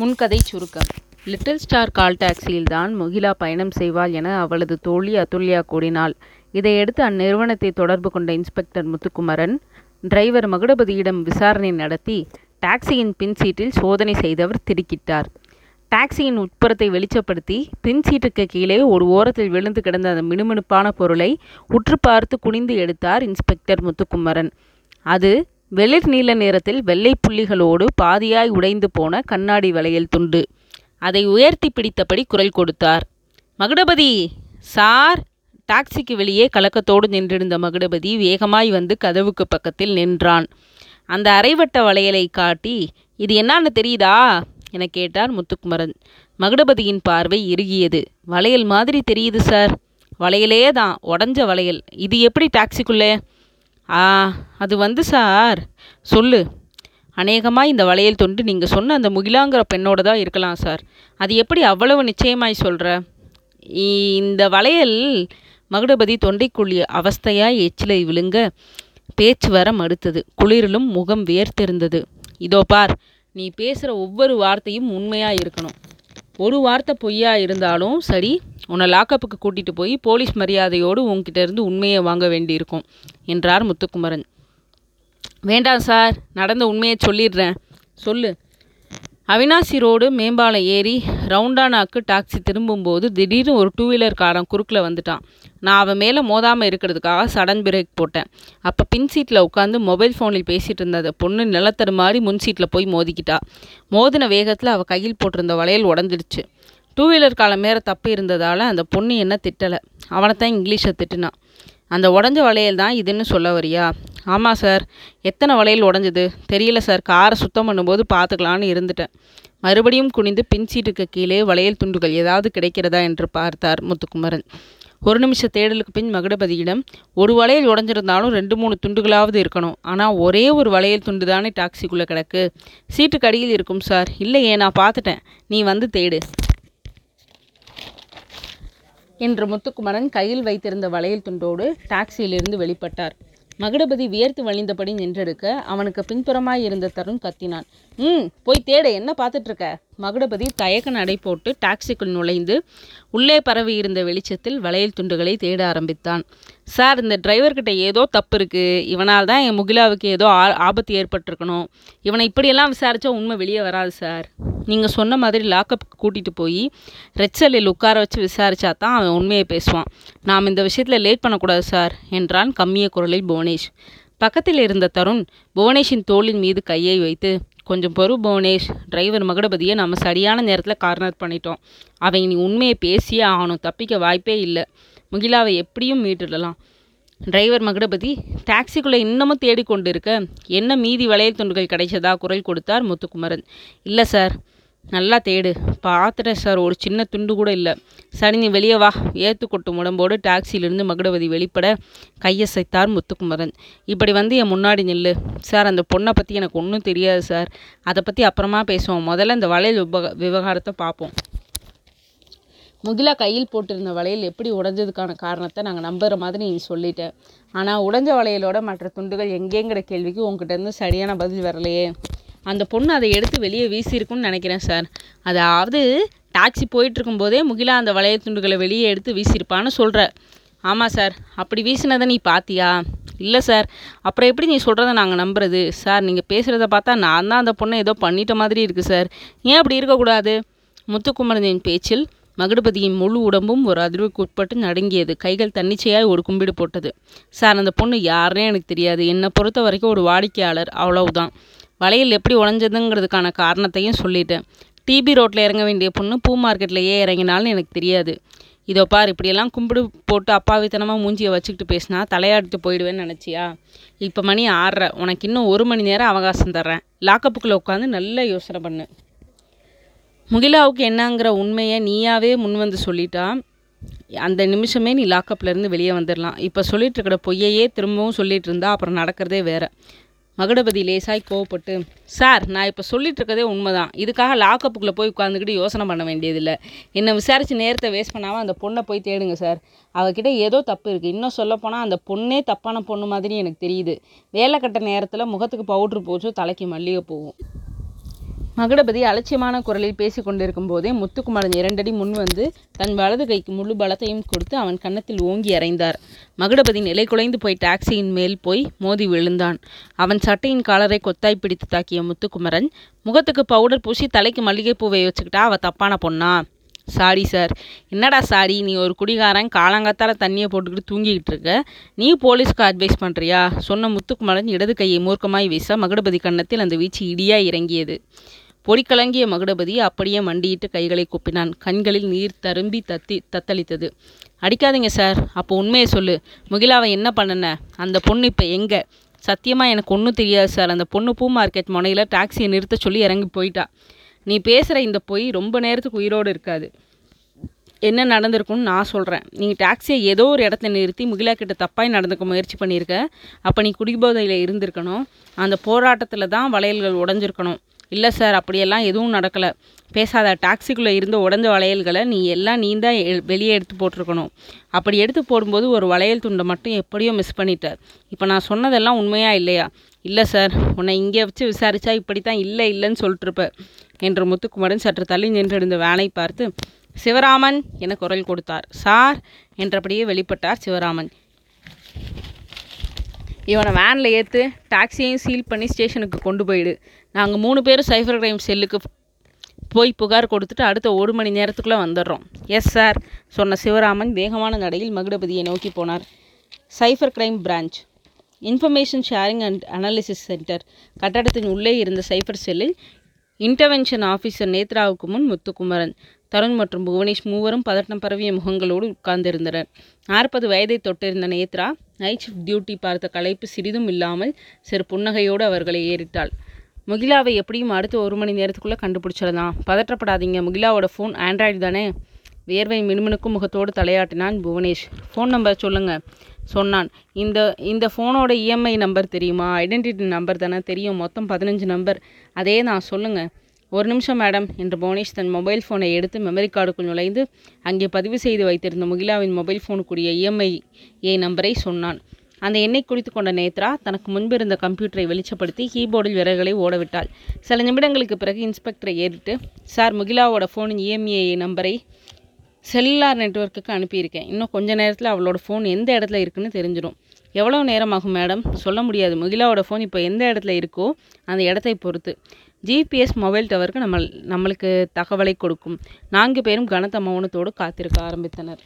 முன்கதை சுருக்கம். Little star call டாக்ஸியில் தான் முகிலா பயணம் செய்வாள் என அவளது தோழி அதுல்யா கூறினாள். இதையடுத்து அந்நிறுவனத்தை தொடர்பு கொண்ட இன்ஸ்பெக்டர் முத்துக்குமரன் டிரைவர் மகுடபதியிடம் விசாரணை நடத்தி டாக்ஸியின் பின் சீட்டில் சோதனை செய்தவர் திடுக்கிட்டார். டாக்ஸியின் உட்புறத்தை வெளிச்சப்படுத்தி பின் சீட்டுக்கு கீழே ஒரு ஓரத்தில் விழுந்து கிடந்த அந்த மினுமினுப்பான பொருளை உற்று பார்த்து குனிந்து எடுத்தார் இன்ஸ்பெக்டர் முத்துக்குமரன். அது வெளிர் நீல நிறத்தில் வெள்ளை புள்ளிகளோடு பாதியாய் உடைந்து போன கண்ணாடி வளையல் துண்டு. அதை உயர்த்தி பிடித்தபடி குரல் கொடுத்தார். மகுடபதி சார். டாக்ஸிக்கு வெளியே கலக்கத்தோடு நின்றிருந்த மகுடபதி வேகமாய் வந்து கதவுக்கு பக்கத்தில் நின்றான். அந்த அரைவட்ட வளையலை காட்டி இது என்னான்னு தெரியுதா? என கேட்டார் முத்துக்குமரன். மகுடபதியின் பார்வை இறுகியது. வளையல் மாதிரி தெரியுது சார். வளையலே தான். உடஞ்ச வளையல். இது எப்படி டாக்ஸிக்குள்ளே? ஆ அது வந்து சார். சொல்லு. அநேகமாக இந்த வளையல் தொண்டு நீங்கள் சொன்ன அந்த முகிலாங்கிற பெண்ணோட தான் இருக்கலாம் சார். அது எப்படி அவ்வளவு நிச்சயமாய் சொல்கிற இந்த வளையல் மகுடபதி தொண்டைக்குழி அவஸ்தையாய் எச்சிலை விழுங்க பேச்சு வர மறுத்தது. குளிரிலும் முகம் வேர்த்திருந்தது இதோ பார் நீ பேசுகிற ஒவ்வொரு வார்த்தையும் உண்மையாக இருக்கணும். ஒரு வார்த்தை பொய்யா இருந்தாலும் சரி உன்னை லாக்கப்புக்கு கூட்டிகிட்டு போய் போலீஸ் மரியாதையோடு உன்கிட்ட இருந்து உண்மையை வாங்க வேண்டியிருக்கும் என்றார் முத்துக்குமரன். வேண்டாம் சார் நடந்த உண்மையை சொல்லிடுறேன். சொல்லு. அவினாசி ரோடு மேம்பாலம் ஏறி ரவுண்டானாக்கு டாக்ஸி திரும்பும்போது திடீர்னு ஒரு டூ வீலர் காரன் குறுக்கில் வந்துட்டான். நான் அவன் மேலே மோதாமல் இருக்கிறதுக்காக சடன் பிரேக் போட்டேன். அப்போ பின் சீட்டில் உட்காந்து மொபைல் ஃபோனில் பேசிகிட்டு இருந்த பொண்ணு நிலத்தரு மாதிரி முன் சீட்டில் போய் மோதிக்கிட்டா. மோதின வேகத்தில் அவள் கையில் போட்டிருந்த வளையல் உடஞ்சிடுச்சு. டூ வீலர் காலம் மேலே தப்பு இருந்ததால் அந்த பொண்ணு என்ன திட்டலை? அவனை தான் இங்கிலீஷை திட்டினான் அந்த உடஞ்ச வளையல் தான் இதுன்னு சொல்ல வரியா? ஆமாம் சார் எத்தனை வளையல் உடஞ்சது? தெரியல சார் காரை சுத்தம் பண்ணும்போது பார்த்துக்கலான்னு இருந்துட்டேன். மறுபடியும் குனிந்து பின் சீட்டுக்கு கீழே வளையல் துண்டுகள் ஏதாவது கிடைக்கிறதா என்று பார்த்தார் முத்துக்குமரன். ஒரு நிமிஷ தேடலுக்கு பின் மகுடபதியிடம் ஒரு வளையல் உடஞ்சிருந்தாலும் ரெண்டு மூணு துண்டுகளாவது இருக்கணும். ஆனால் ஒரே ஒரு வளையல் துண்டு தானே டாக்ஸிக்குள்ளே கிடக்கு. சீட்டுக்கு அடியில் இருக்கும் சார் இல்லையே நான் பார்த்துட்டேன். நீ வந்து தேடு. என்று முத்துக்குமரன் கையில் வைத்திருந்த வளையல் துண்டோடு டாக்ஸியிலிருந்து வெளிப்பட்டார். மகுடபதி வியர்த்து வழிந்தபடி நின்றெடுக்க அவனுக்கு பின்புறமாய் இருந்த தருண் கத்தினான். ம் போய் தேட என்ன பார்த்துட்ருக்க மகுடபதி தயக்க நடை போட்டு டாக்ஸிக்குள் நுழைந்து உள்ளே பரவி இருந்த வெளிச்சத்தில் வளையல் துண்டுகளை தேட ஆரம்பித்தான். சார் இந்த டிரைவர்கிட்ட ஏதோ தப்பு இருக்குது இவனால் தான் என் முகிலாவுக்கு ஏதோ ஆ ஆபத்து ஏற்பட்டிருக்கணும். இவனை இப்படியெல்லாம் விசாரித்தா உண்மை வெளியே வராது சார். நீங்கள் சொன்ன மாதிரி லாக்கப்புக்கு கூட்டிகிட்டு போய் ரெச்சலில் உட்கார வச்சு விசாரிச்சா தான் அவன் உண்மையை பேசுவான். நாம் இந்த விஷயத்தில் லேட் பண்ணக்கூடாது சார் என்றான் கம்மிய குரலில் புவனேஷ். பக்கத்தில் இருந்த தருண் புவனேஷின் தோளின் மீது கையை வைத்து கொஞ்சம் பொறு புவனேஷ் டிரைவர் மகுடபதியை நம்ம சரியான நேரத்தில் கார்னர் பண்ணிட்டோம். அவன் இனி உண்மையை பேசியே ஆகணும் தப்பிக்க வாய்ப்பே இல்லை. முகிலாவை எப்படியும் மீட்டுடலாம். டிரைவர் மகுடபதி டாக்ஸிக்குள்ளே இன்னமும் தேடிக்கொண்டு இருக்க என்ன மீதி வளையல் துண்டுகள் கிடைச்சதா குரல் கொடுத்தார் முத்துக்குமரன். இல்லை சார் நல்லா தேடு. பார்த்துட்டேன் சார் ஒரு சின்ன துண்டு கூட இல்லை. சரி நீ வெளியே வா. ஏத்து கொட்டும் உடம்போடு டாக்ஸியிலிருந்து மகுடவதி வெளிப்பட கையசைத்தார் முத்துக்குமரன். இப்படி வந்து என் முன்னாடி நில்லு. சார் அந்த பொண்ணை பற்றி எனக்கு ஒன்றும் தெரியாது சார். அதை பற்றி அப்புறமா பேசுவோம். முதல்ல இந்த வளையல் விவக விவகாரத்தை பார்ப்போம் முகிலா கையில் போட்டிருந்த வளையல் எப்படி உடைஞ்சதுக்கான காரணத்தை நாங்கள் நம்புகிற மாதிரி நீ சொல்லிட்டேன் ஆனால் உடைஞ்ச வளையலோட மற்ற துண்டுகள் எங்கேங்கிற கேள்விக்கு உங்ககிட்ட இருந்து சரியான பதில் வரலையே. அந்த பொண்ணு அதை எடுத்து வெளியே வீசியிருக்குன்னு நினைக்கிறேன் சார். அதாவது டாக்ஸி போயிட்டுருக்கும்போதே முகிலா அந்த வளைய துண்டுகளை வெளியே எடுத்து வீசியிருப்பான்னு சொல்கிற ஆமாம் சார். அப்படி வீசினதை நீ பார்த்தியா இல்லை சார். அப்புறம் எப்படி நீ சொல்கிறத நாங்கள் நம்புறது? சார் நீங்கள் பேசுகிறத பார்த்தா நான் தான் அந்த பொண்ணை ஏதோ பண்ணிட்ட மாதிரி இருக்குது சார். ஏன் அப்படி இருக்கக்கூடாது? முத்துக்குமரனின் பேச்சில் மகுடபதியின் முழு உடம்பும் ஒரு அதிர்வுக்கு உட்பட்டு நடுங்கியது. கைகள் தன்னிச்சையாய் ஒரு கும்பிடு போட்டது. சார் அந்த பொண்ணு யாருன்னே எனக்கு தெரியாது. என்னை பொறுத்த வரைக்கும் ஒரு வாடிக்கையாளர். அவ்வளவுதான். வளையல் எப்படி உடஞ்சதுங்கிறதுக்கான காரணத்தையும் சொல்லிட்டேன். டிபி ரோட்டில் இறங்க வேண்டிய பொண்ணு பூ மார்க்கெட்லேயே இறங்கினாலும் எனக்கு தெரியாது. இதோ பார் இப்படியெல்லாம் கும்பிடு போட்டு அப்பாவித்தனமாக மூஞ்சியை வச்சுக்கிட்டு பேசினா தலையாடிட்டு போயிடுவேன்னு நினச்சியா? இப்போ மணி ஆறரை. உனக்கு இன்னும் ஒரு மணி நேரம் அவகாசம் தர்றேன். லாக்கப்புக்குள்ளே உட்காந்து நல்லா யோசனை பண்ணு. முகிலாவுக்கு என்னங்கிற உண்மையை நீயாவே முன் வந்து சொல்லிட்டா அந்த நிமிஷமே நீ லாக்கப்லேருந்து வெளியே வந்துடலாம் இப்போ சொல்லிட்டு இருக்கிற பொய்யையே திரும்பவும் சொல்லிட்டு இருந்தா அப்புறம் நடக்கிறதே வேறு. மகுடபதி லேசாய் கோவப்பட்டு சார் நான் இப்போ சொல்லிட்டு இருக்கதே உண்மைதான். இதுக்காக லாக்கப்புக்குள்ளே போய் உட்காந்துக்கிட்டு யோசனை பண்ண வேண்டியதில்லை. என்னை விசாரித்து நேரத்தை வேஸ்ட் பண்ணாமல் அந்த பொண்ணை போய் தேடுங்க சார். அவகிட்ட ஏதோ தப்பு இருக்குது இன்னும் சொல்லப்போனால் அந்த பொண்ணே தப்பான பொண்ணு மாதிரி எனக்கு தெரியுது. வேலை கட்ட நேரத்தில் முகத்துக்கு பவுட்ரு போச்சு தலைக்கு மல்லிகை போகும் மகுடபதி அலட்சியமான குரலில் பேசி கொண்டிருக்கும் போதே முத்துக்குமரன் இரண்டடி முன் வந்து தன் வலது கைக்கு முழு பலத்தையும் கொடுத்து அவன் கன்னத்தில் ஓங்கி அறைந்தார். மகுடபதி நிலை குலைந்து போய் டாக்ஸியின் மேல் போய் மோதி விழுந்தான். அவன் சட்டையின் காலரை கொத்தாய் பிடித்து தாக்கிய முத்துக்குமரன் முகத்துக்கு பவுடர் பூசி தலைக்கு மல்லிகைப்பூவை வச்சுக்கிட்டா அவள் தப்பான பொண்ணா? Sorry sir. என்னடா சாரி? நீ ஒரு குடிகாரன் காலங்காத்தால் தண்ணியை போட்டுக்கிட்டு தூங்கிக்கிட்டு இருக்க. நீ போலீஸ்க்கு அட்வைஸ் பண்ணுறியா சொன்ன முத்துக்குமரன் இடது கையை மூர்க்கமாய் வீச மகுடபதி கன்னத்தில் அந்த வீச்சு இடியாக இறங்கியது. பொடிக்கலங்கிய மகுடபதி அப்படியே மண்டியிட்டு கைகளை குப்பினான். கண்களில் நீர் தரும்பி தத்தி தத்தளித்தது. அடிக்காதீங்க சார் அப்போ உண்மையை சொல்லு. முகிலாவை என்ன பண்ணன? அந்த பொண்ணு இப்போ எங்கே? சத்தியமாக எனக்கு ஒன்றும் தெரியாது சார் அந்த பொண்ணு பூ மார்க்கெட் முனையில் டாக்ஸியை நிறுத்த சொல்லி இறங்கி போயிட்டா. நீ பேசுகிற இந்த பொய் ரொம்ப நேரத்துக்கு உயிரோடு இருக்காது. என்ன நடந்திருக்குன்னு நான் சொல்கிறேன் நீங்கள் டாக்ஸியை ஏதோ ஒரு இடத்துல நிறுத்தி முகிலா கிட்ட தப்பாய் நடந்துக்க முயற்சி பண்ணியிருக்க. அப்போ நீ குடிபோதையில் இருந்திருக்கணும். அந்த போராட்டத்தில் தான் வளையல்கள் உடஞ்சிருக்கணும். இல்லை சார் அப்படியெல்லாம் எதுவும் நடக்கலை. பேசாத டாக்ஸிக்குள்ளே இருந்த உடஞ்ச வளையல்களை நீ எல்லாம் நீ தான் எ- வெளியே எடுத்து போட்டிருக்கணும். அப்படி எடுத்து போடும்போது ஒரு வளையல் துண்டை மட்டும் எப்படியோ மிஸ் பண்ணிட்ட இப்போ நான் சொன்னதெல்லாம் உண்மையா இல்லையா? இல்லை சார் உன்னை இங்கே வச்சு விசாரிச்சா இப்படி தான் இல்லை இல்லைன்னு சொல்லிட்டுருப்ப. என்று முத்துக்குமரன் சற்று தள்ளி நின்றிருந்த வேனை பார்த்து சிவராமன் என குரல் கொடுத்தார். சார் என்றபடியே வெளிப்பட்டார் சிவராமன். இவனை வேனில் ஏற்று டாக்ஸியையும் சீல் பண்ணி ஸ்டேஷனுக்கு கொண்டு போயிடு. நாங்கள் மூணு பேரும் சைபர் கிரைம் செல்லுக்கு போய் புகார் கொடுத்துட்டு அடுத்த ஒரு மணி நேரத்துக்குள்ளே வந்துடுறோம். எஸ் சார் சொன்ன சிவராமன் வேகமான நடையில் மகுடபதியை நோக்கி போனார். Cyber crime branch information sharing and analysis centre கட்டடத்தின் உள்ளே இருந்த சைபர் செல்லில் இன்டர்வென்ஷன் ஆஃபீஸர் நேத்ராவுக்கு முன் முத்துக்குமரன் தருண் மற்றும் புவனேஷ் மூவரும் பதட்டம் பரவிய முகங்களோடு உட்கார்ந்திருந்தனர். நாற்பது வயதை தொட்டிருந்த நேத்ரா நைட் ஷிஃப்ட் டியூட்டி பார்த்த களைப்பு சிறிதும் இல்லாமல் சிறு புன்னகையோடு அவர்களை ஏறிட்டாள். முகிலாவை எப்படியும் அடுத்த ஒரு மணி நேரத்துக்குள்ளே கண்டுபிடிச்சிடலாம். பதற்றப்படாதீங்க. முகிலாவோட ஃபோன் ஆண்ட்ராய்டு தானே? வேர்வை மினுமினுக்கும் முகத்தோடு தலையாட்டினான் புவனேஷ். ஃபோன் நம்பர் சொல்லுங்கள் சொன்னான். இந்த இந்த ஃபோனோட இஎம்ஐ நம்பர் தெரியுமா? ஐடென்டிட்டி நம்பர் தானே தெரியும். மொத்தம் பதினஞ்சு நம்பர் அதே நான் சொல்லுங்கள் ஒரு நிமிஷம் மேடம் என்று புவனேஷ் தன் மொபைல் ஃபோனை எடுத்து மெமரி கார்டுக்குள் நுழைந்து அங்கே பதிவு செய்து வைத்திருந்த முகிலாவின் மொபைல் ஃபோனுக்குரிய இஎம்ஐ ஏ நம்பரை சொன்னான். அந்த எண்ணை குடித்து கொண்ட நேத்ரா தனக்கு முன்பிருந்த கம்ப்யூட்டரை வெளிச்சப்படுத்தி கீபோர்டில் விரல்களை ஓடவிட்டாள். சில நிமிடங்களுக்கு பிறகு இன்ஸ்பெக்டரை ஏறிட்டு சார் முகிலாவோட ஃபோனின் இஎம்ஏ நம்பரை செல்லுலார் நெட்வொர்க்குக்கு அனுப்பியிருக்கேன். இன்னும் கொஞ்ச நேரத்தில் அவளோட ஃபோன் எந்த இடத்துல இருக்குன்னு தெரிஞ்சிடும். எவ்வளோ நேரம் ஆகும் மேடம் சொல்ல முடியாது. முகிலாவோட ஃபோன் இப்போ எந்த இடத்துல இருக்கோ அந்த இடத்தை பொறுத்து. ஜிபிஎஸ் மொபைல் டவருக்கு நம்ம நம்மளுக்கு தகவலை கொடுக்கும். நான்கு பேரும் கனத்த மௌனத்தோடு காத்திருக்க ஆரம்பித்தனர்.